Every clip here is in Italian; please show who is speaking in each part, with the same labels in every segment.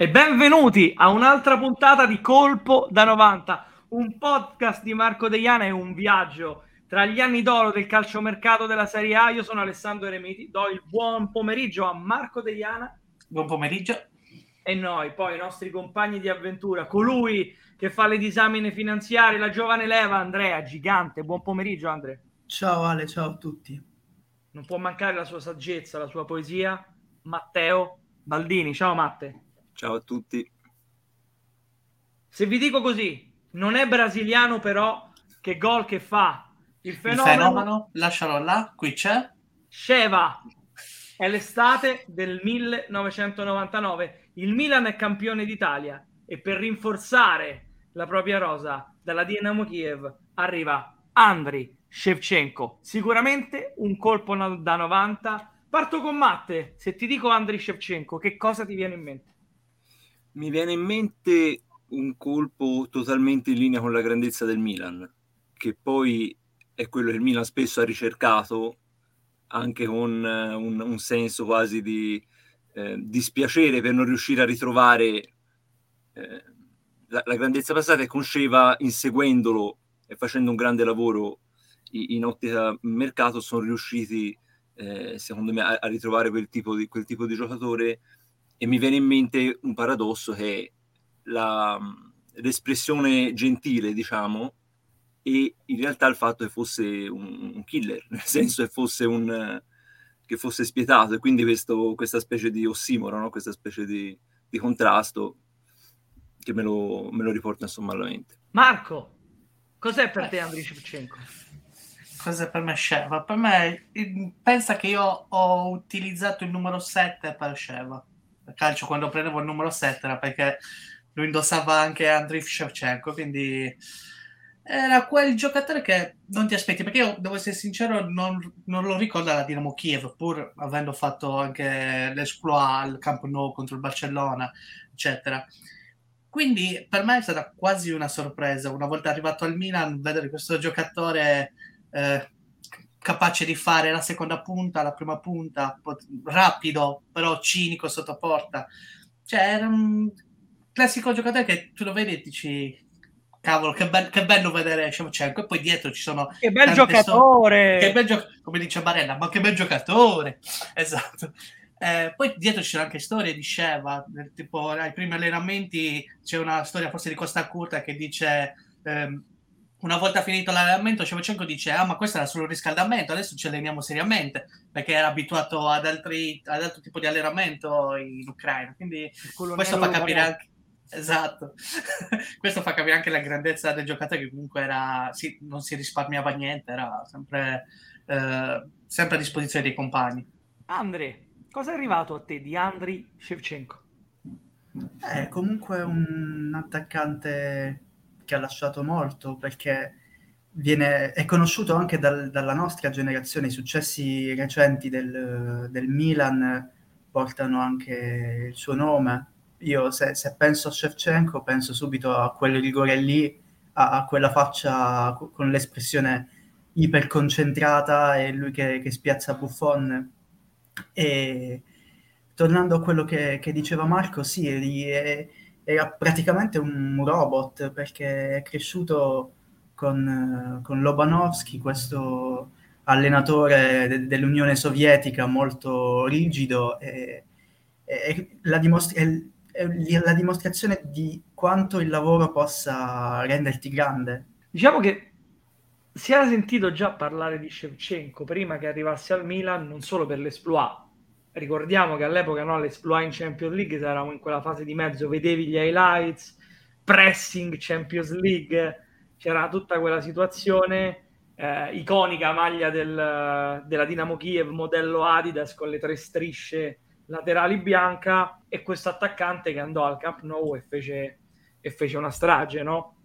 Speaker 1: E benvenuti a un'altra puntata di Colpo da 90, un podcast di Marco Deiana e un viaggio tra gli anni d'oro del calciomercato della Serie A. Io sono Alessandro Eremiti, do il buon pomeriggio a Marco Deiana.
Speaker 2: Buon pomeriggio.
Speaker 1: E noi, poi i nostri compagni di avventura, colui che fa le disamine finanziarie, la giovane leva, Andrea, gigante. Buon pomeriggio, Andrea.
Speaker 3: Ciao Ale, ciao a tutti.
Speaker 1: Non può mancare la sua saggezza, la sua poesia. Matteo Baldini. Ciao Matte.
Speaker 4: Ciao a tutti.
Speaker 1: Se vi dico così, non è brasiliano però che gol che fa.
Speaker 2: Il fenomeno, il fenomeno lascialo là, qui c'è.
Speaker 1: Sheva. È l'estate del 1999. Il Milan è campione d'Italia e per rinforzare la propria rosa dalla Dinamo Kiev arriva Andri Shevchenko. Sicuramente un colpo da 90. Parto con Matte. Se ti dico Andri Shevchenko, che cosa ti viene in mente?
Speaker 4: Mi viene in mente un colpo totalmente in linea con la grandezza del Milan, che poi è quello che il Milan spesso ha ricercato, anche con uh, un, un, senso quasi di eh, dispiacere per non riuscire a ritrovare eh, la, la, grandezza passata e con Sheva, inseguendolo e facendo un grande lavoro in ottica mercato, sono riusciti, eh, secondo me, a, a ritrovare quel tipo, di, quel tipo di giocatore e mi viene in mente un paradosso che è la, l'espressione gentile, diciamo, e in realtà il fatto che fosse un, un killer, nel senso che fosse, un, che fosse spietato, e quindi questo, questa specie di ossimoro, no? questa specie di, di contrasto che me lo, me lo, riporta insomma alla mente.
Speaker 1: Marco, cos'è per te Andriy Shevchenko?
Speaker 2: Cos'è per me Sheva? Per me, pensa che io ho utilizzato il numero 7 per Sheva calcio quando prendevo il numero 7 era perché lo indossava anche Andriy Shevchenko, quindi era quel giocatore che non ti aspetti, perché io devo essere sincero, non, non lo ricordo alla Dinamo Kiev, pur avendo fatto anche l'esploit al Camp Nou contro il Barcellona, eccetera. Quindi per me è stata quasi una sorpresa, una volta arrivato al Milan, vedere questo giocatore eh, capace di fare la seconda punta, la prima punta, pot- rapido, però cinico sotto porta. Cioè, era un classico giocatore che tu lo vedi e dici cavolo, che, be- che bello vedere Shevchenko. E poi dietro ci sono.
Speaker 1: Che bel giocatore!
Speaker 2: So- che bel gio- come dice Barella, ma che bel giocatore! Esatto. Eh, poi dietro ci sono anche storie di Sheva, tipo ai primi allenamenti c'è una storia forse di Costa Curta che dice. Ehm, una volta finito l'allenamento, Shevchenko dice: Ah, ma questo era solo il riscaldamento, adesso ci alleniamo seriamente perché era abituato ad, altri, ad altro tipo di allenamento in Ucraina. Quindi questo fa capire anche. Esatto, questo fa capire anche la grandezza del giocatore che comunque era, sì, non si risparmiava niente, era sempre, eh, sempre a disposizione dei compagni.
Speaker 1: Andre, cosa è arrivato a te di Andriy Shevchenko?
Speaker 3: È comunque un attaccante che ha lasciato molto perché viene, è conosciuto anche dal, dalla nostra generazione. I successi recenti del, del, Milan portano anche il suo nome. Io se, se penso a Shevchenko penso subito a quel rigore lì, a, a quella faccia con l'espressione iperconcentrata e lui che, che spiazza Buffon. E tornando a quello che, che diceva Marco, sì, è, era praticamente un robot perché è cresciuto con, con Lobanovsky, questo allenatore de- dell'Unione Sovietica molto rigido e, e la, è, è la dimostrazione di quanto il lavoro possa renderti grande.
Speaker 1: Diciamo che si era sentito già parlare di Shevchenko prima che arrivasse al Milan, non solo per l'esploit, ricordiamo che all'epoca no, l'Esploit in Champions League eravamo in quella fase di mezzo, vedevi gli highlights, pressing Champions League, c'era tutta quella situazione, eh, iconica maglia del, della Dinamo Kiev, modello Adidas con le tre strisce laterali bianca e questo attaccante che andò al Camp Nou e fece, e fece una strage, no?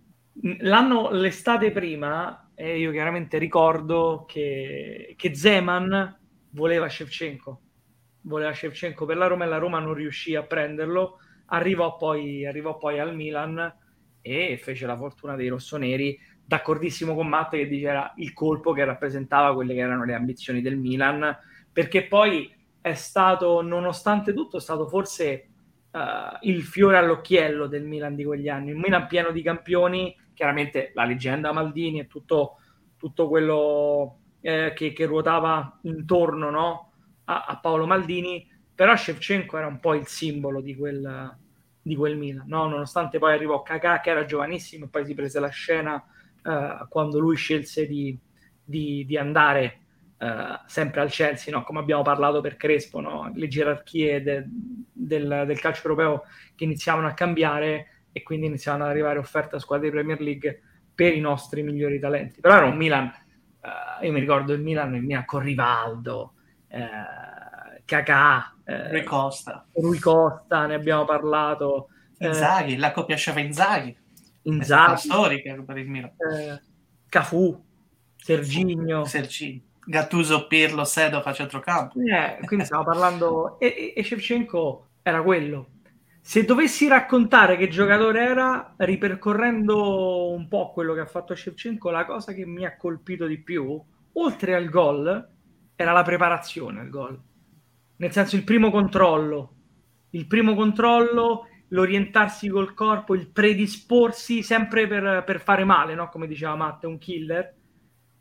Speaker 1: L'anno, l'estate prima, e io chiaramente ricordo che, che Zeman voleva Shevchenko voleva Shevchenko per la Roma e la Roma non riuscì a prenderlo, arrivò poi, arrivò poi al Milan e fece la fortuna dei rossoneri, d'accordissimo con Matte che diceva il colpo che rappresentava quelle che erano le ambizioni del Milan, perché poi è stato, nonostante tutto, è stato forse uh, il fiore all'occhiello del Milan di quegli anni, un Milan pieno di campioni, chiaramente la leggenda Maldini e tutto, tutto quello eh, che, che, ruotava intorno no? A, a, Paolo Maldini, però Shevchenko era un po' il simbolo di quel, di quel Milan, no? nonostante poi arrivò Kakà che era giovanissimo e poi si prese la scena eh, quando lui scelse di, di, di andare Uh, sempre al Chelsea, no? come abbiamo parlato per Crespo, no? le gerarchie de, del, del, calcio europeo che iniziavano a cambiare e quindi iniziavano ad arrivare offerte a squadre di Premier League per i nostri migliori talenti. Però era un Milan, uh, io mi ricordo il Milan, il Milan con Rivaldo, uh, Kakà,
Speaker 2: uh, Rui Costa.
Speaker 1: Rui Costa, ne abbiamo parlato.
Speaker 2: Inzaghi, la coppia sceva Inzaghi.
Speaker 1: Inzaghi.
Speaker 2: storica per il Milan.
Speaker 1: Cafu, Serginho.
Speaker 2: Serginho Gattuso, Pirlo, Sedo a centrocampo.
Speaker 1: Eh, quindi stiamo parlando... e, e Shevchenko era quello. Se dovessi raccontare che giocatore era, ripercorrendo un po' quello che ha fatto Shevchenko, la cosa che mi ha colpito di più, oltre al gol, era la preparazione al gol. Nel senso, il primo controllo. Il primo controllo, l'orientarsi col corpo, il predisporsi sempre per, per fare male, no? come diceva Matt, un killer.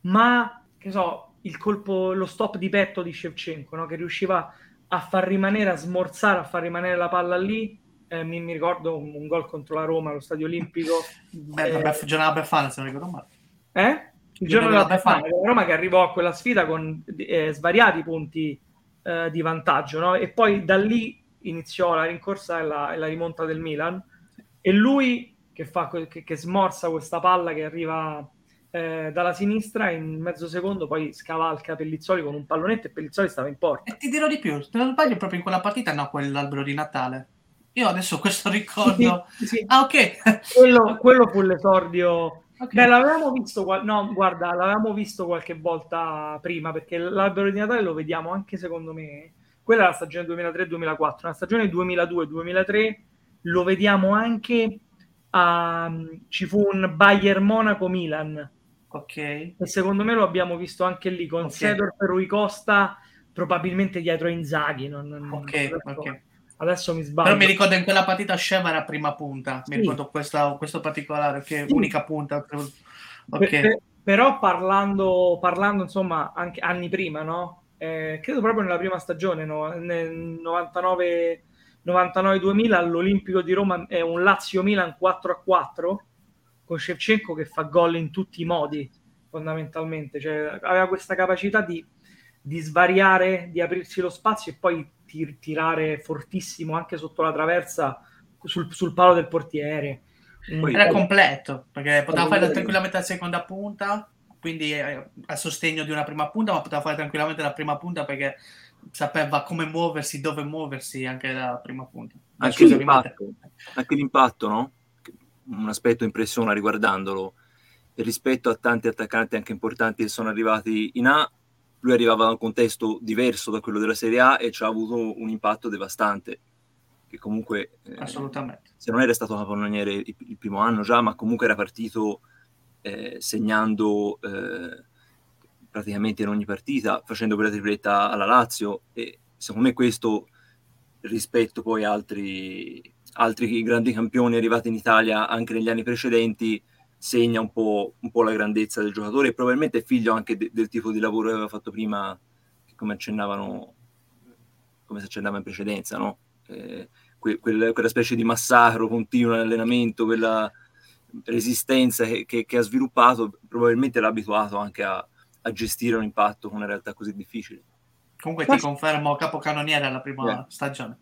Speaker 1: Ma, che so, il colpo, lo stop di petto di Shevchenko, no? che riusciva a far rimanere, a smorzare, a far rimanere la palla lì. Eh, mi, mi, ricordo un, un, gol contro la Roma allo Stadio Olimpico.
Speaker 2: Beh, eh, giorno della Befana, se non ricordo male.
Speaker 1: Eh? Il giorno della Befana, la Roma che arrivò a quella sfida con eh, svariati punti eh, di vantaggio, no? e poi da lì iniziò la rincorsa e la, e la rimonta del Milan. E lui che, fa, che, che smorza questa palla che arriva eh, dalla sinistra in mezzo secondo poi scavalca Pellizzoli con un pallonetto e Pellizzoli stava in porta.
Speaker 2: E ti dirò di più, se non sbaglio proprio in quella partita no, quell'albero di Natale. Io adesso questo ricordo...
Speaker 1: Sì, sì.
Speaker 2: Ah ok.
Speaker 1: quello, quello fu l'esordio... Okay. Beh, l'avevamo visto, no, guarda, l'avevamo visto qualche volta prima perché l'albero di Natale lo vediamo anche secondo me. Quella è la stagione 2003-2004, la stagione 2002-2003 lo vediamo anche a, ci fu un Bayern Monaco Milan
Speaker 2: Ok.
Speaker 1: E secondo me lo abbiamo visto anche lì con okay. Sedor per Rui Costa, probabilmente dietro Inzaghi. Non, non,
Speaker 2: ok,
Speaker 1: adesso,
Speaker 2: ok.
Speaker 1: Adesso mi sbaglio.
Speaker 2: Però mi ricordo in quella partita Sheva era prima punta. Mi ricordo questa, questo particolare, che sì. unica punta.
Speaker 1: Okay. Per, però parlando, parlando, insomma, anche anni prima, no? Eh, credo proprio nella prima stagione, no? nel 99, 99-2000 all'Olimpico di Roma è un Lazio-Milan 4-4 con Shevchenko che fa gol in tutti i modi fondamentalmente, cioè, aveva questa capacità di, di, svariare, di aprirsi lo spazio e poi tir- tirare fortissimo anche sotto la traversa sul, sul palo del portiere.
Speaker 2: Poi, era completo perché poteva fare tranquillamente la seconda punta, quindi eh, a sostegno di una prima punta, ma poteva fare tranquillamente la prima punta perché sapeva come muoversi, dove muoversi anche la prima punta.
Speaker 4: Anche l'impatto, anche l'impatto, no? un aspetto impressiona riguardandolo rispetto a tanti attaccanti anche importanti che sono arrivati in A lui arrivava da un contesto diverso da quello della Serie A e ci ha avuto un impatto devastante che comunque
Speaker 2: eh, assolutamente.
Speaker 4: se non era stato capannoniere il, il, primo anno già ma comunque era partito eh, segnando eh, praticamente in ogni partita facendo quella tripletta alla Lazio e secondo me questo rispetto poi a altri altri grandi campioni arrivati in Italia anche negli anni precedenti segna un po', un po la grandezza del giocatore e probabilmente è figlio anche de- del tipo di lavoro che aveva fatto prima, come accennavano, come si accennava in precedenza, no? eh, que- quel, quella specie di massacro continuo nell'allenamento, quella resistenza che, che, che, ha sviluppato, probabilmente l'ha abituato anche a, a, gestire un impatto con una realtà così difficile.
Speaker 2: Comunque ti confermo capocannoniere alla prima yeah. stagione.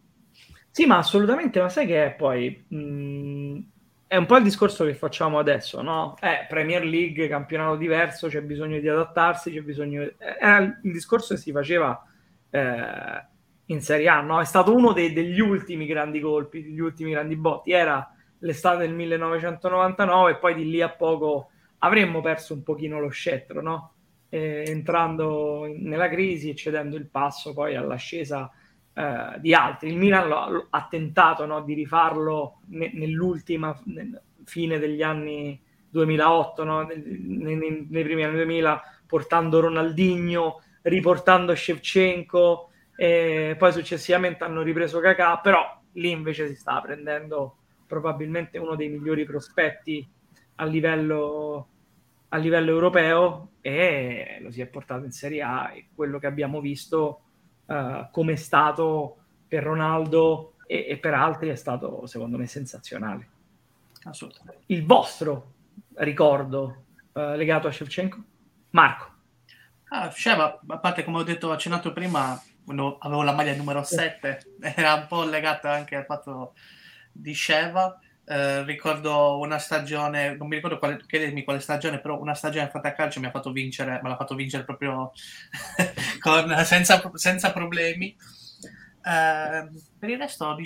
Speaker 1: Sì, ma assolutamente, ma sai che è poi... Mh, mm, è un po' il discorso che facciamo adesso, no? Eh, Premier League, campionato diverso, c'è bisogno di adattarsi, c'è bisogno... Era il discorso che si faceva eh, in Serie A, no? È stato uno dei, degli ultimi grandi colpi, degli ultimi grandi botti. Era l'estate del 1999 e poi di lì a poco avremmo perso un pochino lo scettro, no? Eh, entrando nella crisi e cedendo il passo poi all'ascesa eh, di altri. Il Milan lo, ha tentato no, di rifarlo ne, nell'ultima nel fine degli anni 2008, no, nei, nei, nei, primi anni 2000, portando Ronaldinho, riportando Shevchenko, e poi successivamente hanno ripreso Kakà, però lì invece si stava prendendo probabilmente uno dei migliori prospetti a livello, a livello europeo e lo si è portato in Serie A e quello che abbiamo visto uh, come è stato per Ronaldo e, e, per altri è stato secondo me sensazionale.
Speaker 2: Assolutamente.
Speaker 1: Il vostro ricordo uh, legato a Shevchenko? Marco.
Speaker 2: Ah, Sheva, a parte come ho detto, accennato prima, quando avevo la maglia numero 7, era un po' legata anche al fatto di Sheva. Eh, ricordo una stagione, non mi ricordo quale, chiedermi quale stagione, però una stagione fatta a calcio mi ha fatto vincere, me l'ha fatto vincere proprio con, senza, senza, problemi. Eh, per il resto,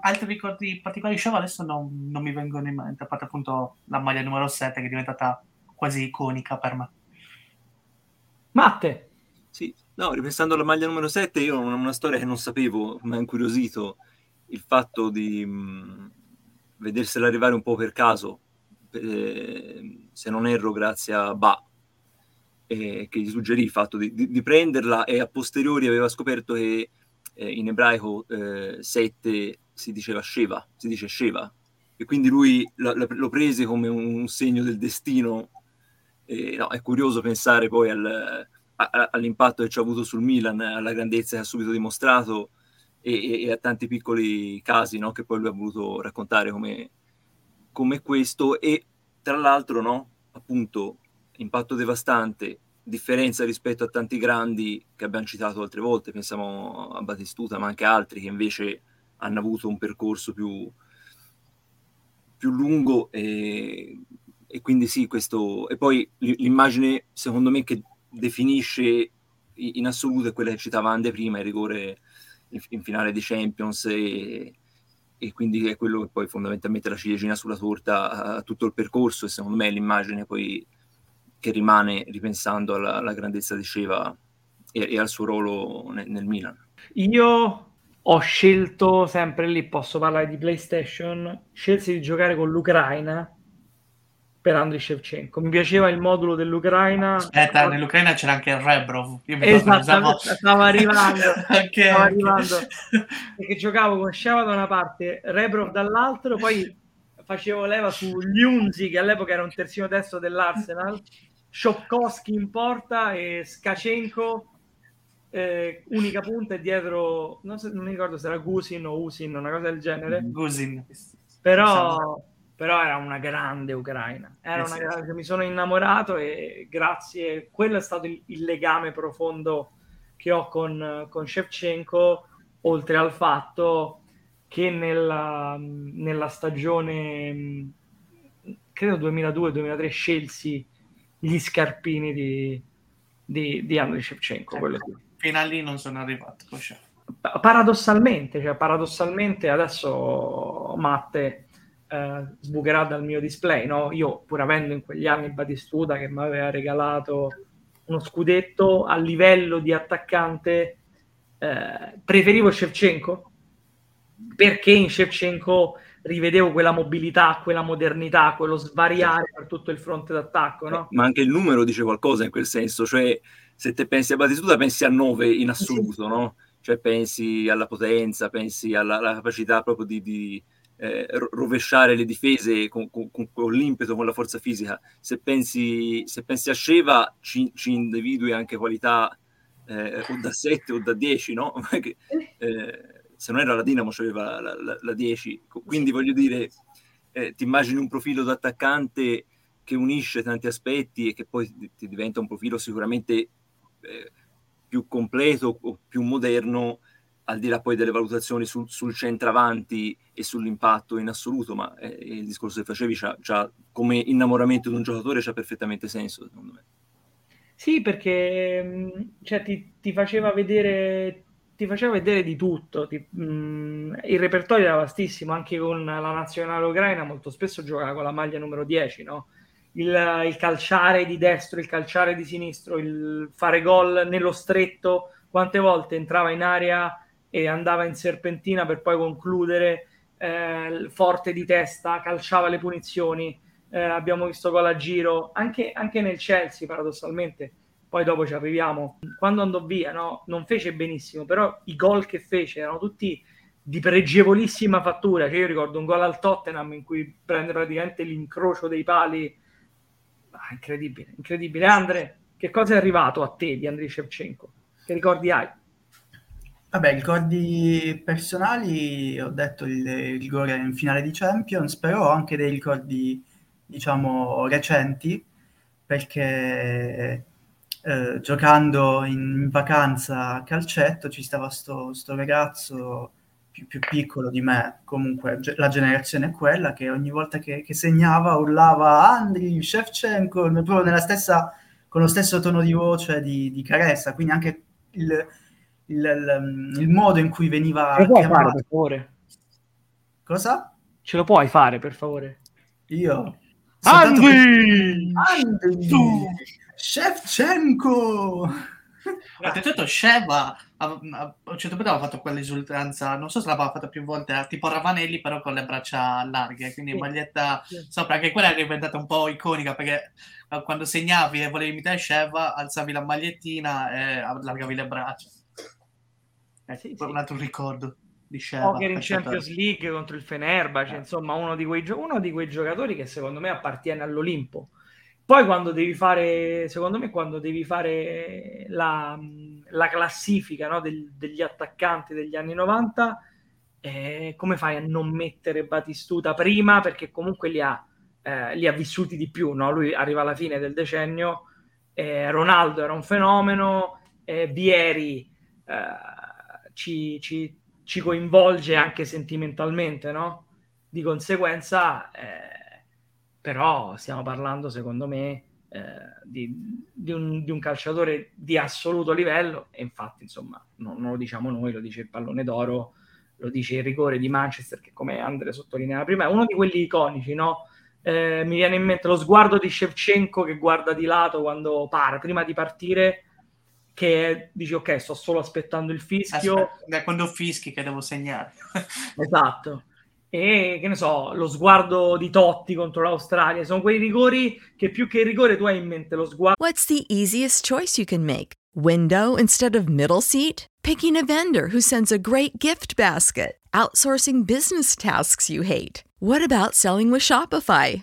Speaker 2: altri ricordi particolari di Sheva adesso non, non mi vengono in mente, a parte appunto la maglia numero 7 che è diventata quasi iconica per me.
Speaker 1: Matte.
Speaker 4: Sì, no, ripensando alla maglia numero 7, io ho una, una storia che non sapevo, mi ha incuriosito il fatto di mh, vedersela arrivare un po' per caso, eh, se non erro grazie a Ba, eh, che gli suggerì il fatto di, di, di, prenderla e a posteriori aveva scoperto che eh, in ebraico 7 eh, si diceva Sheva, si dice Sheva, e quindi lui lo, lo prese come un segno del destino e, no, è curioso pensare poi al, a, all'impatto che ci ha avuto sul Milan, alla grandezza che ha subito dimostrato e, e a tanti piccoli casi no, che poi lui ha voluto raccontare come, come questo. E tra l'altro, no, appunto, impatto devastante, differenza rispetto a tanti grandi che abbiamo citato altre volte, pensiamo a Batistuta, ma anche altri che invece hanno avuto un percorso più, più lungo e e quindi sì, questo... E poi l'immagine, secondo me, che definisce in assoluto è quella che citava Ande prima, il rigore in, in finale di Champions e, e, quindi è quello che poi fondamentalmente la ciliegina sulla torta a, tutto il percorso e secondo me l'immagine poi che rimane ripensando alla, alla grandezza di Sheva e, e, al suo ruolo nel, nel Milan.
Speaker 1: Io ho scelto sempre lì, posso parlare di PlayStation, scelsi di giocare con l'Ucraina per Andriy Shevchenko. Mi piaceva il modulo dell'Ucraina.
Speaker 2: Aspetta, nell'Ucraina c'era anche il Rebrov.
Speaker 1: Io mi esatto, usavo... stava arrivando. anche, stava arrivando. Perché giocavo con Sheva da una parte, Rebrov dall'altro, poi facevo leva su Liunzi, che all'epoca era un terzino destro dell'Arsenal, Shopkowski in porta e Skachenko eh, unica punta e dietro, non, so, non mi ricordo se era Gusin o Usin, una cosa del genere.
Speaker 2: Gusin.
Speaker 1: Però però era una grande Ucraina. Era eh una grande, mi sono innamorato e grazie, quello è stato il, il legame profondo che ho con, con Shevchenko, oltre al fatto che nella, nella stagione, credo 2002-2003, scelsi gli scarpini di, di, di Andriy Shevchenko. Ecco,
Speaker 2: fino a lì non sono arrivato.
Speaker 1: Paradossalmente, cioè, paradossalmente adesso Matte eh, sbucherà dal mio display. No? Io, pur avendo in quegli anni Batistuta che mi aveva regalato uno scudetto a livello di attaccante, eh, preferivo Shevchenko perché in Shevchenko rivedevo quella mobilità, quella modernità, quello svariare per tutto il fronte d'attacco. No?
Speaker 4: Ma anche il numero dice qualcosa in quel senso, cioè se te pensi a Batistuta pensi a 9 in assoluto, no? Cioè pensi alla potenza, pensi alla, alla capacità proprio di, di eh, rovesciare le difese con, con, con, l'impeto, con la forza fisica. Se pensi, se pensi a Sheva, ci, ci individui anche qualità eh, o da 7 o da 10, no? eh, se non era la Dinamo, c'aveva la, la, la 10. Quindi voglio dire, eh, ti immagini un profilo d'attaccante che unisce tanti aspetti e che poi ti diventa un profilo sicuramente eh, più completo o più moderno al di là poi delle valutazioni sul, sul centravanti e sull'impatto in assoluto, ma eh, il discorso che facevi c'ha, c'ha, come innamoramento di un giocatore c'ha perfettamente senso, secondo me.
Speaker 1: Sì, perché mm, cioè, ti, ti, faceva vedere, ti faceva vedere di tutto. Ti, mh, mm, il repertorio era vastissimo, anche con la nazionale ucraina molto spesso giocava con la maglia numero 10, no? il, il calciare di destro, il calciare di sinistro, il fare gol nello stretto, quante volte entrava in area e andava in serpentina per poi concludere eh, forte di testa, calciava le punizioni, eh, abbiamo visto gol a giro, anche, anche, nel Chelsea paradossalmente, poi dopo ci arriviamo, quando andò via no? non fece benissimo, però i gol che fece erano tutti di pregevolissima fattura, che io ricordo un gol al Tottenham in cui prende praticamente l'incrocio dei pali. Ah, incredibile, incredibile. Andre, che cosa è arrivato a te di Andriy Shevchenko? Che ricordi hai?
Speaker 3: Vabbè, ricordi personali, ho detto il rigore in finale di Champions, però ho anche dei ricordi, diciamo, recenti, perché eh, giocando in vacanza a calcetto ci stava sto, sto ragazzo più, più, piccolo di me, comunque la generazione è quella che ogni volta che, che segnava urlava Andri, Shevchenko, proprio nella stessa, con lo stesso tono di voce di, di Caressa, quindi anche il, il, il, il, modo in cui veniva
Speaker 1: Ce lo puoi chiamato. fare, per favore?
Speaker 3: Cosa?
Speaker 1: Ce lo puoi fare, per favore?
Speaker 3: Io?
Speaker 1: Andri!
Speaker 3: Andri! Shevchenko!
Speaker 2: Oltretutto Sheva a, a, un certo punto aveva fatto quell'esultanza, non so se l'aveva fatta più volte, tipo Ravanelli però con le braccia larghe, quindi sì. maglietta sì. sopra, anche quella è diventata un po' iconica perché eh, quando segnavi e volevi imitare Sheva, alzavi la magliettina e allargavi le braccia. Eh, sì, un altro ricordo di Sheva.
Speaker 1: Poker in Champions League contro il Fenerbahce, eh. insomma uno di, quei, uno di quei giocatori che secondo me appartiene all'Olimpo poi quando devi fare, secondo me, quando devi fare la, la classifica no, del, degli attaccanti degli anni 90, eh, come fai a non mettere Batistuta prima? Perché comunque li ha, eh, li ha vissuti di più, no? Lui arriva alla fine del decennio, eh, Ronaldo era un fenomeno, eh, Bieri eh, ci, ci, ci, coinvolge anche sentimentalmente, no? Di conseguenza eh, però stiamo parlando, secondo me, eh, di, di, un, di, un, calciatore di assoluto livello e infatti, insomma, non, non, lo diciamo noi, lo dice il pallone d'oro, lo dice il rigore di Manchester, che come Andre sottolineava prima, è uno di quelli iconici, no? Eh, mi viene in mente lo sguardo di Shevchenko che guarda di lato quando para, prima di partire, che dice ok, sto solo aspettando il fischio.
Speaker 2: Aspetta, quando fischi che devo segnare.
Speaker 1: esatto e che ne so, lo sguardo di Totti contro l'Australia. Sono quei rigori che più che il rigore tu hai in mente lo sguardo.
Speaker 5: What's the easiest choice you can make? Window instead of middle seat? Picking a vendor who sends a great gift basket? Outsourcing business tasks you hate? What about selling with Shopify?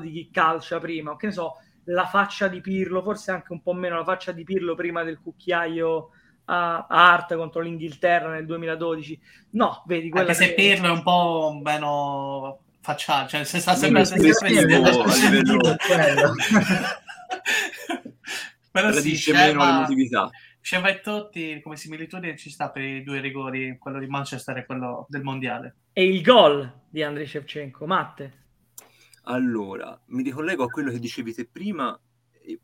Speaker 1: Di chi calcia prima, che ne so, la faccia di Pirlo, forse anche un po' meno la faccia di Pirlo prima del cucchiaio a Art contro l'Inghilterra nel 2012. No, vedi
Speaker 2: quella Anche se Pirlo è un po' meno facciale, cioè se sta sempre Però sì, Sheva, meno l'emotività. Sheva e Totti come similitudine ci sta per i due rigori, quello di Manchester e quello del mondiale.
Speaker 1: E il gol di Andrei Shevchenko, Matte?
Speaker 4: Allora, mi ricollego a quello che dicevi te prima,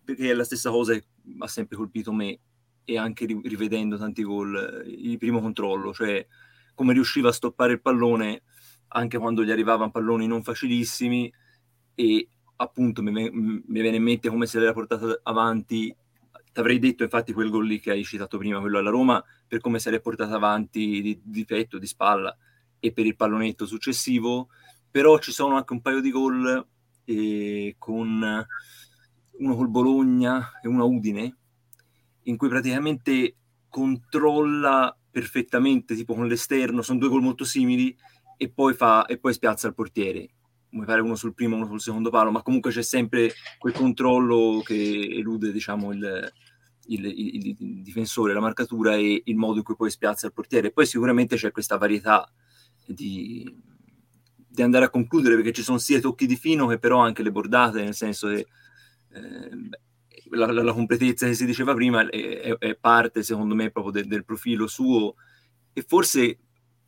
Speaker 4: perché è la stessa cosa che ha sempre colpito me, e anche rivedendo tanti gol, il primo controllo, cioè come riusciva a stoppare il pallone anche quando gli arrivavano palloni non facilissimi, e appunto mi, mi viene in mente come se l'era portata avanti ti avrei detto infatti quel gol lì che hai citato prima, quello alla Roma, per come si è portata avanti di, di petto, di spalla e per il pallonetto successivo, però ci sono anche un paio di gol eh, con uno col Bologna e uno a Udine, in cui praticamente controlla perfettamente, tipo con l'esterno, sono due gol molto simili, e poi, fa, e poi spiazza il portiere. Mi pare uno sul primo, uno sul secondo palo, ma comunque c'è sempre quel controllo che elude diciamo, il, il, il, il, difensore, la marcatura e il modo in cui poi spiazza il portiere. Poi sicuramente c'è questa varietà di, di andare a concludere perché ci sono sia i tocchi di fino che però anche le bordate, nel senso che eh, la, la, la, completezza che si diceva prima è, è parte, secondo me, proprio de, del profilo suo. E forse,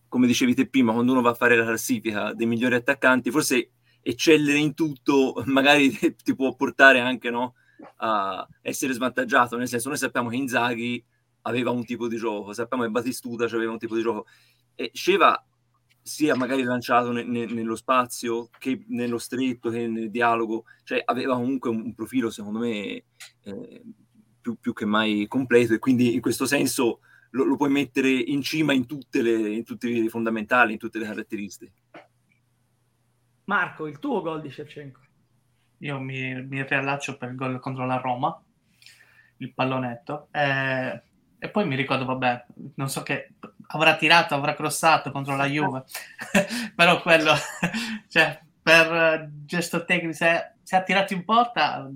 Speaker 4: come dicevi te prima, quando uno va a fare la classifica dei migliori attaccanti, forse eccellere in tutto magari ti può portare anche no, a essere svantaggiato, nel senso noi sappiamo che Inzaghi aveva un tipo di gioco, sappiamo che Batistuta aveva un tipo di gioco. E Sceva sia magari lanciato ne, ne, nello spazio che nello stretto che nel dialogo, cioè aveva comunque un, un profilo secondo me eh, più, più, che mai completo e quindi in questo senso lo, lo puoi mettere in cima in tutte, le, in tutte le fondamentali, in tutte le caratteristiche.
Speaker 1: Marco, il tuo gol di Shevchenko?
Speaker 2: Io mi, mi riallaccio per il gol contro la Roma, il pallonetto. Eh, e poi mi ricordo, vabbè, non so che avrà tirato, avrà crossato contro la Juve, però quello, cioè, per gesto tecnico, se, se, ha tirato in porta,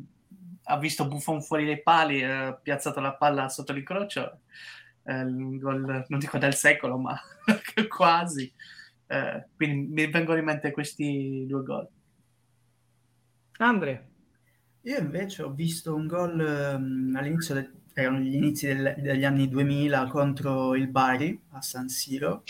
Speaker 2: ha visto Buffon fuori dai pali, ha piazzato la palla sotto l'incrocio, eh, il gol, non dico del secolo, ma quasi. Eh, quindi mi vengono in mente questi due gol.
Speaker 1: Andre?
Speaker 3: Io invece ho visto un gol um, all'inizio del erano gli inizi del, degli anni 2000 contro il Bari a San Siro,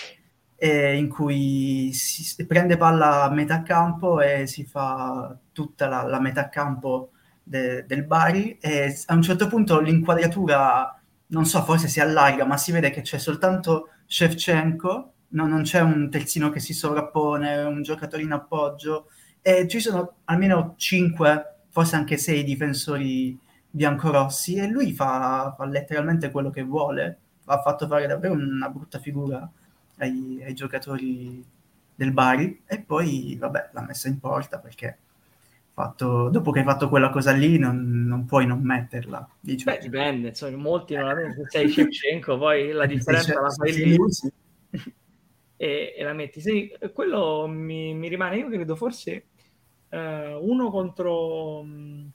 Speaker 3: in cui si prende palla a metà campo e si fa tutta la, la metà campo de, del Bari e a un certo punto l'inquadratura, non so, forse si allarga, ma si vede che c'è soltanto Shevchenko, no, non c'è un terzino che si sovrappone, un giocatore in appoggio e ci sono almeno 5, forse anche 6 difensori biancorossi e lui fa, fa, letteralmente quello che vuole. Ha fatto fare davvero una brutta figura ai, ai, giocatori del Bari e poi, vabbè, l'ha messa in porta perché fatto, dopo che hai fatto quella cosa lì non, non puoi non metterla.
Speaker 1: Diciamo. Beh, dipende, insomma, molti non la mettono, sei Shevchenko, poi la differenza la fai lì. Sì. E, e, la metti. Sì, quello mi, mi rimane, io credo forse uh, uno contro,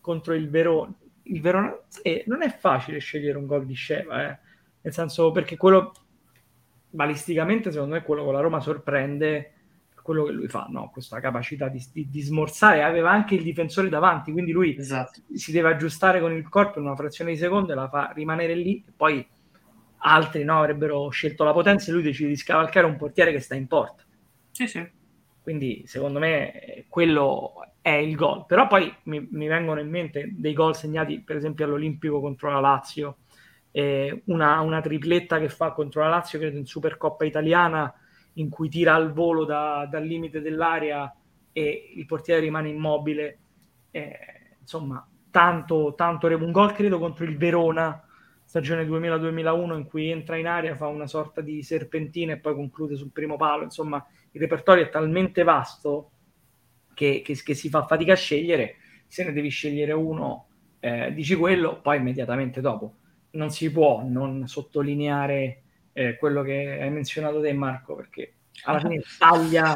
Speaker 1: contro il Verona, il Verona eh, non è facile scegliere un gol di Sceva, eh. nel senso perché quello balisticamente secondo me quello con la Roma sorprende quello che lui fa, no? questa capacità di, di, di, smorzare, aveva anche il difensore davanti, quindi lui esatto. si deve aggiustare con il corpo in una frazione di secondo e la fa rimanere lì, e poi altri no, avrebbero scelto la potenza e lui decide di scavalcare un portiere che sta in porta.
Speaker 2: Sì, sì.
Speaker 1: Quindi secondo me quello è il gol. Però poi mi, mi, vengono in mente dei gol segnati per esempio all'Olimpico contro la Lazio, eh, una, una, tripletta che fa contro la Lazio, credo in Supercoppa italiana, in cui tira al volo da, dal limite dell'area e il portiere rimane immobile. Eh, insomma, tanto, tanto un gol credo contro il Verona stagione 2000-2001 in cui entra in aria, fa una sorta di serpentina e poi conclude sul primo palo. Insomma, il repertorio è talmente vasto che, che, che si fa fatica a scegliere, se ne devi scegliere uno, eh, dici quello, poi immediatamente dopo. Non si può non sottolineare eh, quello che hai menzionato te Marco, perché alla fine taglia,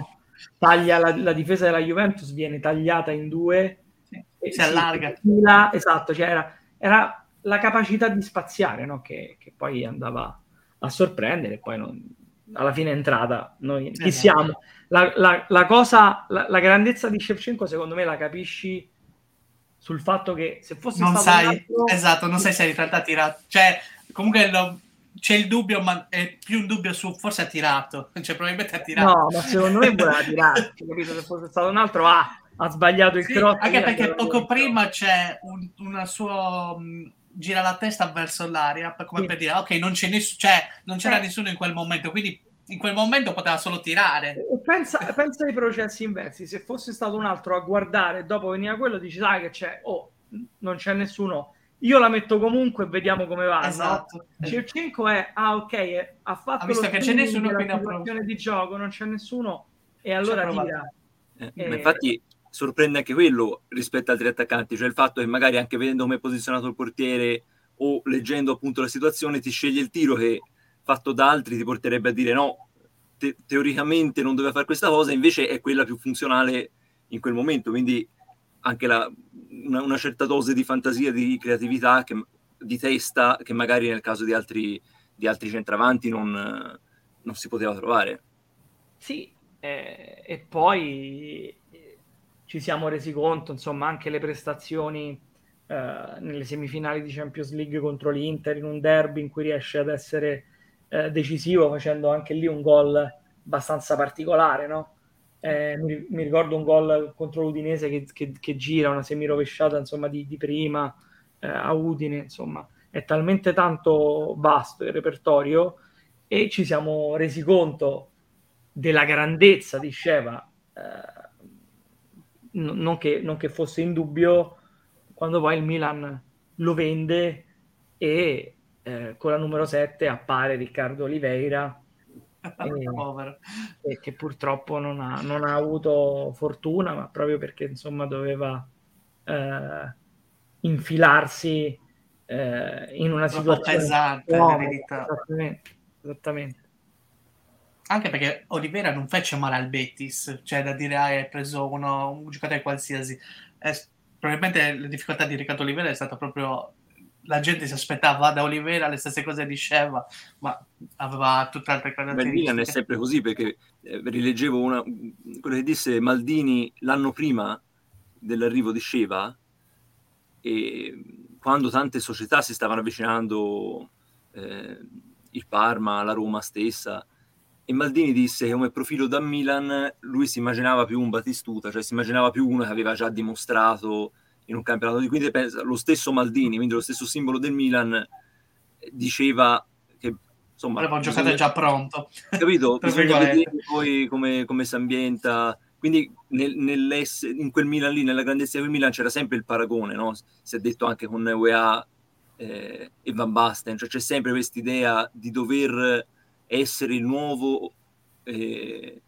Speaker 1: taglia la, la, difesa della Juventus, viene tagliata in due,
Speaker 2: sì, si allarga.
Speaker 1: Fila, esatto, cioè era, era, la capacità di spaziare no? che, che, poi andava a sorprendere, poi non, alla fine è entrata. Noi chi esatto. siamo? La, la, la cosa, la, la, grandezza di Shevchenko, secondo me, la capisci sul fatto che se fosse
Speaker 2: non sai, altro... esatto, non sai se in realtà ha tirato. Cioè, comunque lo, c'è il dubbio, ma è più un dubbio su forse ha tirato. Cioè, probabilmente ha tirato.
Speaker 1: No, ma secondo me voleva tirare. capito? Se fosse stato un altro, ah, ha sbagliato il sì, cross.
Speaker 2: Anche perché poco prima c'è un, una sua gira la testa verso l'aria come sì. per dire ok non, c'è ness- cioè, non c'era eh. nessuno in quel momento quindi in quel momento poteva solo tirare
Speaker 1: pensa, pensa ai processi inversi se fosse stato un altro a guardare dopo veniva quello dici sai che c'è oh non c'è nessuno io la metto comunque e vediamo come va esatto. no? Circenko è ah ok ha fatto ha
Speaker 2: visto che c'è nessuno
Speaker 1: qui di gioco non c'è nessuno e allora tira
Speaker 4: eh, e... infatti sorprende anche quello rispetto ad altri attaccanti, cioè il fatto che magari anche vedendo come è posizionato il portiere o leggendo appunto la situazione ti sceglie il tiro che fatto da altri ti porterebbe a dire no, te- teoricamente non doveva fare questa cosa, invece è quella più funzionale in quel momento, quindi anche la, una, una, certa dose di fantasia, di creatività, che, di testa che magari nel caso di altri, di altri centravanti non, non si poteva trovare.
Speaker 1: Sì, eh, e poi ci siamo resi conto, insomma, anche le prestazioni eh, nelle semifinali di Champions League contro l'Inter in un derby in cui riesce ad essere eh, decisivo facendo anche lì un gol abbastanza particolare, no? Eh, mi, ricordo un gol contro l'Udinese che, che, che gira, una semirovesciata insomma di, di prima eh, a Udine, insomma è talmente tanto vasto il repertorio e ci siamo resi conto della grandezza di Sheva, non, che, non che fosse in dubbio quando poi il Milan lo vende e eh, con la numero 7 appare Riccardo Oliveira. E, e che purtroppo non ha, non ha, avuto fortuna ma proprio perché insomma doveva eh, infilarsi eh, in una situazione
Speaker 2: pesante
Speaker 1: esattamente, esattamente
Speaker 2: anche perché Oliveira non fece male al Betis cioè da dire ah, hai preso uno, un giocatore qualsiasi eh, probabilmente la difficoltà di Riccardo Oliveira è stata proprio la gente si aspettava da Oliveira le stesse cose diceva, ma aveva tutt'altre caratteristiche.
Speaker 4: Il Milan è sempre così perché eh, rileggevo una, quello che disse Maldini l'anno prima dell'arrivo di Sceva e quando tante società si stavano avvicinando, eh, il Parma, la Roma stessa, e Maldini disse che come profilo da Milan lui si immaginava più un Batistuta, cioè si immaginava più uno che aveva già dimostrato in un campionato di quindi pensa, lo stesso Maldini, quindi lo stesso simbolo del Milan, diceva che insomma...
Speaker 2: Aveva un giocatore già pronto.
Speaker 4: Capito? Bisogna vedere poi come, come si ambienta. Quindi nel, in quel Milan lì, nella grandezza del Milan, c'era sempre il paragone, no? Si è detto anche con UEA eh, e Van Basten, cioè c'è sempre questa idea di dover essere il nuovo eh,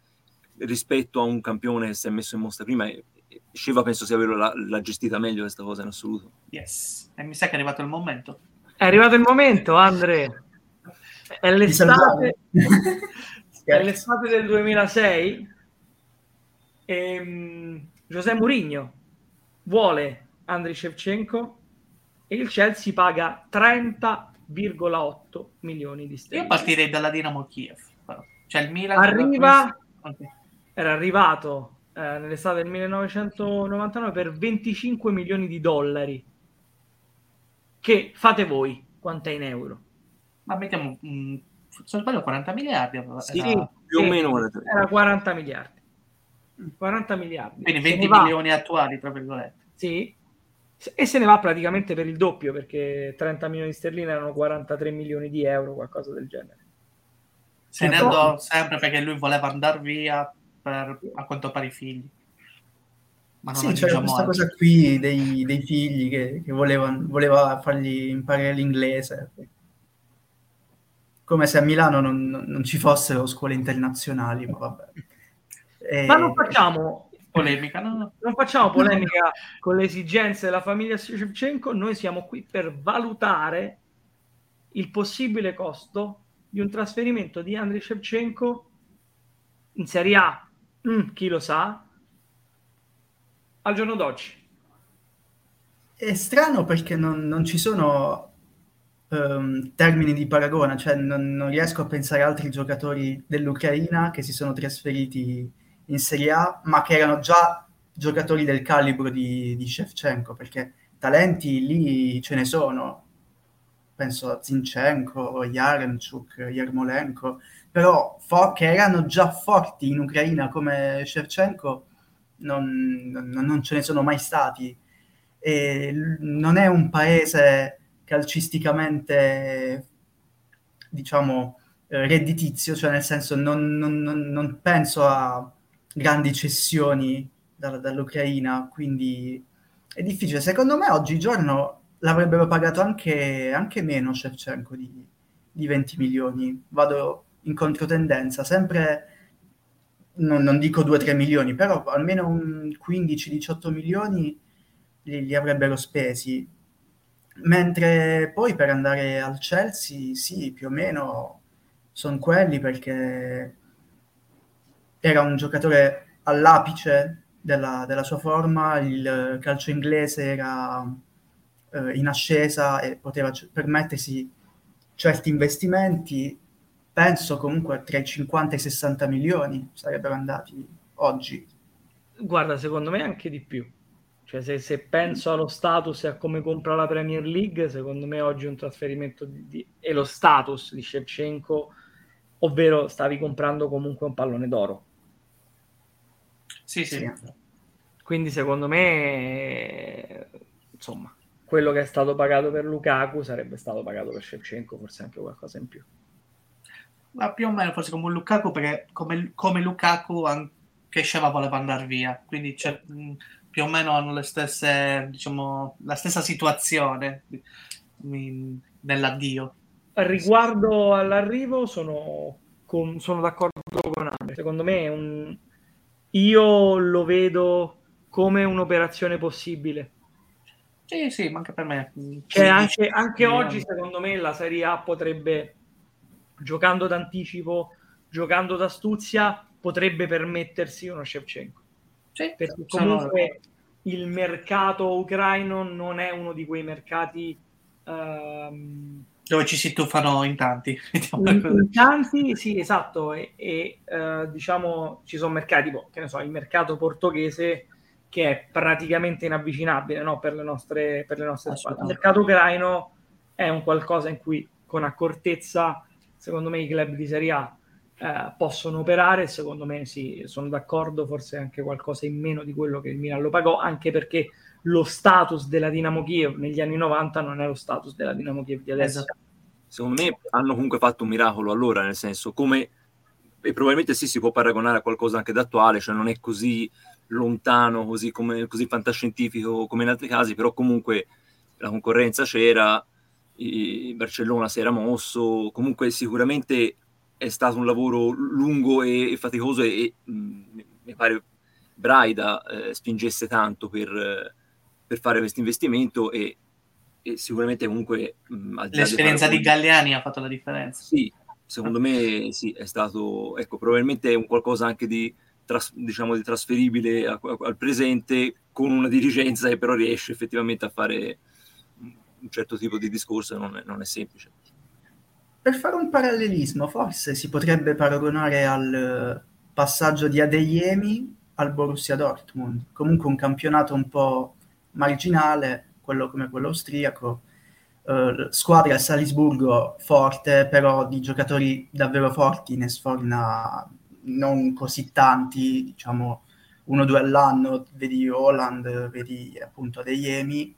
Speaker 4: rispetto a un campione che si è messo in mostra prima e, Shiva penso sia vero, l'ha, l'ha, gestita meglio questa cosa in assoluto.
Speaker 2: Yes, e mi sa che è arrivato il momento.
Speaker 1: È arrivato il momento, Andre. È l'estate, è l'estate del 2006 e um, José Mourinho vuole Andriy Shevchenko e il Chelsea paga 30,8 milioni di sterline.
Speaker 2: Io partirei dalla Dinamo Kiev. Cioè il Milan
Speaker 1: arriva, okay. era arrivato eh, nell'estate del 1999 per 25 milioni di dollari. Che fate voi? Quanto è in euro?
Speaker 2: Ma mettiamo, mh, se non sbaglio, 40 miliardi.
Speaker 1: Sì, era, più o meno. Era 40 miliardi. 40 miliardi.
Speaker 2: Quindi 20 milioni attuali, tra virgolette.
Speaker 1: Sì, e se ne va praticamente per il doppio perché 30 milioni di sterline erano 43 milioni di euro, qualcosa del genere.
Speaker 2: Se ne andò sempre perché lui voleva andare via per a quanto pare i figli.
Speaker 3: Ma non sì, c'era questa cosa qui dei, dei figli che, che volevano, voleva fargli imparare l'inglese. Come se a Milano non, non ci fossero scuole internazionali, ma vabbè.
Speaker 1: E... Ma non facciamo
Speaker 2: polemica, no?
Speaker 1: Non facciamo polemica con le esigenze della famiglia Shevchenko, noi siamo qui per valutare il possibile costo di un trasferimento di Andriy Shevchenko in Serie A Mm, chi lo sa? Al giorno d'oggi.
Speaker 3: È strano perché non, non ci sono um, termini di paragone, cioè non, non, riesco a pensare a altri giocatori dell'Ucraina che si sono trasferiti in Serie A, ma che erano già giocatori del calibro di, di Shevchenko, perché talenti lì ce ne sono. Penso a Zinchenko, Yaremchuk, Yarmolenko, però fo- che erano già forti in Ucraina come Shevchenko non, non, non ce ne sono mai stati. E non è un paese calcisticamente, diciamo, eh, redditizio, cioè nel senso non, non, non penso a grandi cessioni da, dall'Ucraina, quindi è difficile. Secondo me oggigiorno l'avrebbero pagato anche, anche meno Shevchenko di, di 20 milioni. Vado in controtendenza, sempre, non, non dico 2-3 milioni, però almeno un 15-18 milioni li, li, avrebbero spesi. Mentre poi per andare al Chelsea, sì, più o meno sono quelli perché era un giocatore all'apice della, della sua forma, il calcio inglese era eh, in ascesa e poteva c- permettersi certi investimenti penso comunque tra i 50 e i 60 milioni sarebbero andati oggi.
Speaker 1: Guarda, secondo me anche di più. Cioè, se, se, penso allo status e a come compra la Premier League, secondo me oggi un trasferimento di, di, e lo status di Shevchenko, ovvero stavi comprando comunque un pallone d'oro.
Speaker 2: Sì, sì.
Speaker 1: Quindi secondo me, insomma, quello che è stato pagato per Lukaku sarebbe stato pagato per Shevchenko, forse anche qualcosa in più.
Speaker 2: Ma più o meno forse come Lukaku, perché come, come Lukaku anche Sheva voleva andare via, quindi mh, più o meno hanno le stesse, diciamo, la stessa situazione mh, nell'addio.
Speaker 1: Riguardo all'arrivo sono, con, sono d'accordo con Amber. Secondo me un, io lo vedo come un'operazione possibile.
Speaker 2: Sì, sì, ma anche per me.
Speaker 1: Cioè, anche, anche oggi, secondo me, la Serie A potrebbe, giocando d'anticipo, giocando d'astuzia, potrebbe permettersi uno Shevchenko.
Speaker 2: Sì,
Speaker 1: perché comunque il mercato ucraino non è uno di quei mercati um,
Speaker 2: dove ci si tuffano in tanti.
Speaker 1: In, in tanti, sì, esatto. E, e uh, diciamo ci sono mercati, tipo, che ne so, il mercato portoghese che è praticamente inavvicinabile no? per le nostre, per le nostre squadre. Il mercato ucraino è un qualcosa in cui con accortezza, secondo me, i club di Serie A eh, possono operare. Secondo me, sì, sono d'accordo, forse anche qualcosa in meno di quello che il Milan lo pagò, anche perché lo status della Dinamo Kiev negli anni 90 non è lo status della Dinamo Kiev di adesso. Esatto.
Speaker 4: Secondo me hanno comunque fatto un miracolo allora, nel senso come e probabilmente sì si può paragonare a qualcosa anche d'attuale, cioè non è così lontano, così, come, così fantascientifico come in altri casi, però comunque la concorrenza c'era, il Barcellona si era mosso, comunque sicuramente è stato un lavoro lungo e, e faticoso e, e mi pare Braida eh, spingesse tanto per, per fare questo investimento e sicuramente comunque
Speaker 2: mh, l'esperienza di, di Galliani ha fatto la differenza.
Speaker 4: Sì, secondo me sì, è stato ecco, probabilmente è un qualcosa anche di, tras, diciamo, di trasferibile a, a, al presente con una dirigenza che però riesce effettivamente a fare un certo tipo di discorso non è, non è semplice.
Speaker 3: Per fare un parallelismo, forse si potrebbe paragonare al passaggio di Adeyemi al Borussia Dortmund, comunque un campionato un po' marginale, quello come quello austriaco, uh, squadra a Salisburgo forte, però di giocatori davvero forti ne sforna non così tanti, diciamo uno o due all'anno, vedi Holland, vedi appunto Adeyemi,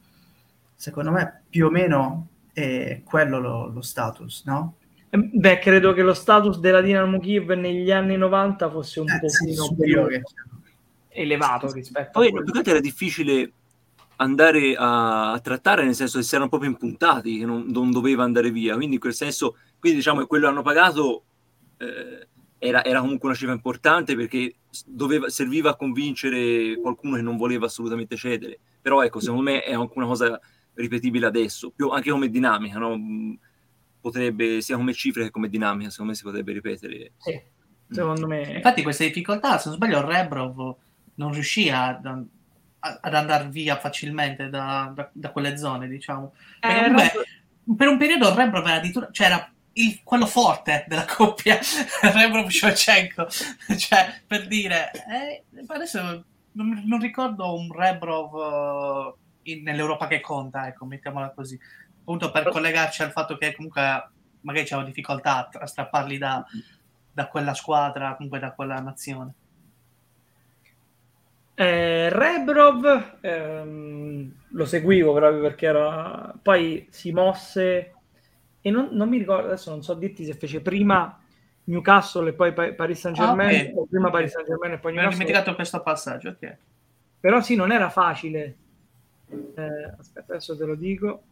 Speaker 3: secondo me più o meno è quello lo, lo status, no?
Speaker 1: Ehm, beh, credo che lo status della Dinamo Kiev negli anni 90 fosse un eh, pochino superiore. più elevato rispetto
Speaker 4: Poi,
Speaker 1: a quello.
Speaker 4: Poi era difficile andare a, a, trattare, nel senso che si erano proprio impuntati, che non, non, doveva andare via. Quindi in quel senso, quindi diciamo che quello che hanno pagato eh, era, era, comunque una cifra importante perché doveva, serviva a convincere qualcuno che non voleva assolutamente cedere. Però ecco, secondo me è anche una cosa ripetibile adesso, più, anche come dinamica, no? potrebbe, sia come cifre che come dinamica, secondo me si potrebbe ripetere.
Speaker 1: Sì, secondo me.
Speaker 2: Infatti queste difficoltà, se non sbaglio, Rebrov non riuscì a, ad andare via facilmente da, da, da quelle zone, diciamo. Eh, comunque, per un periodo Rebrov era addirittura, cioè era il, quello forte della coppia Rebrov Shevchenko. Cioè per dire eh, adesso non, non, ricordo un Rebrov uh, in, nell'Europa che conta ecco mettiamola così. Appunto per collegarci al fatto che comunque magari c'erano difficoltà a strapparli da, da quella squadra comunque da quella nazione
Speaker 1: eh, Rebrov ehm, lo seguivo proprio perché era poi si mosse e non, non, mi ricordo adesso non so dirti se fece prima Newcastle e poi Paris Saint Germain ah, okay. o prima Paris Saint Germain e poi
Speaker 2: Newcastle. Mi ho dimenticato questo passaggio, ok.
Speaker 1: Però sì, non era facile. Eh, aspetta, adesso te lo dico.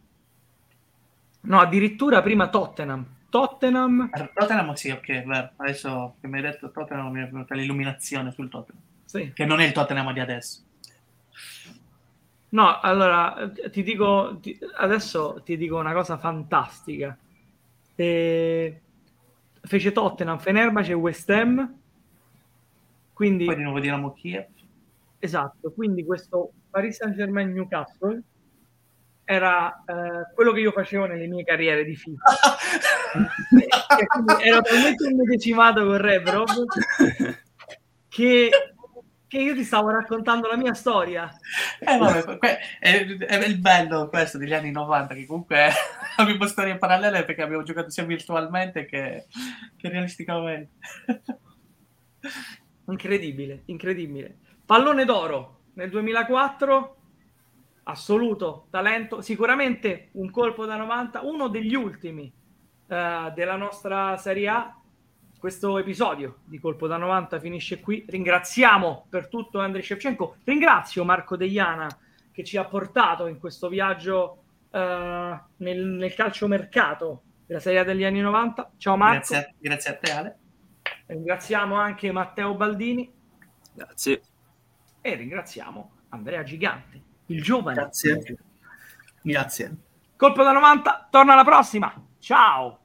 Speaker 1: No, addirittura prima Tottenham. Tottenham.
Speaker 2: Tottenham sì, ok, vero. Adesso che mi hai detto Tottenham mi è venuta l'illuminazione sul Tottenham.
Speaker 1: Sì.
Speaker 2: Che non è il Tottenham di adesso.
Speaker 1: No, allora ti dico ti, adesso ti dico una cosa fantastica. E... Fece Tottenham, Fenerbahce e West Ham. Quindi...
Speaker 2: Poi di nuovo Dinamo Kiev.
Speaker 1: Esatto, quindi questo Paris Saint-Germain Newcastle era eh, quello che io facevo nelle mie carriere di FIFA. ero talmente immedesimato con Rebrov che che io ti stavo raccontando la mia storia.
Speaker 2: Eh, vabbè, è, è, il bello questo degli anni 90, che comunque abbiamo storie parallele perché abbiamo giocato sia virtualmente che, che realisticamente.
Speaker 1: incredibile, incredibile. Pallone d'oro nel 2004, assoluto talento, sicuramente un colpo da 90, uno degli ultimi uh, della nostra Serie A questo episodio di Colpo da 90 finisce qui. Ringraziamo per tutto Andrei Shevchenko. Ringrazio Marco Deiana che ci ha portato in questo viaggio uh, nel, nel calciomercato della Serie degli anni 90. Ciao Marco.
Speaker 2: Grazie, grazie a te Ale.
Speaker 1: Ringraziamo anche Matteo Baldini.
Speaker 4: Grazie.
Speaker 1: E ringraziamo Andrea Gigante, il giovane.
Speaker 3: Grazie. Grazie.
Speaker 1: Colpo da 90, torna alla prossima. Ciao.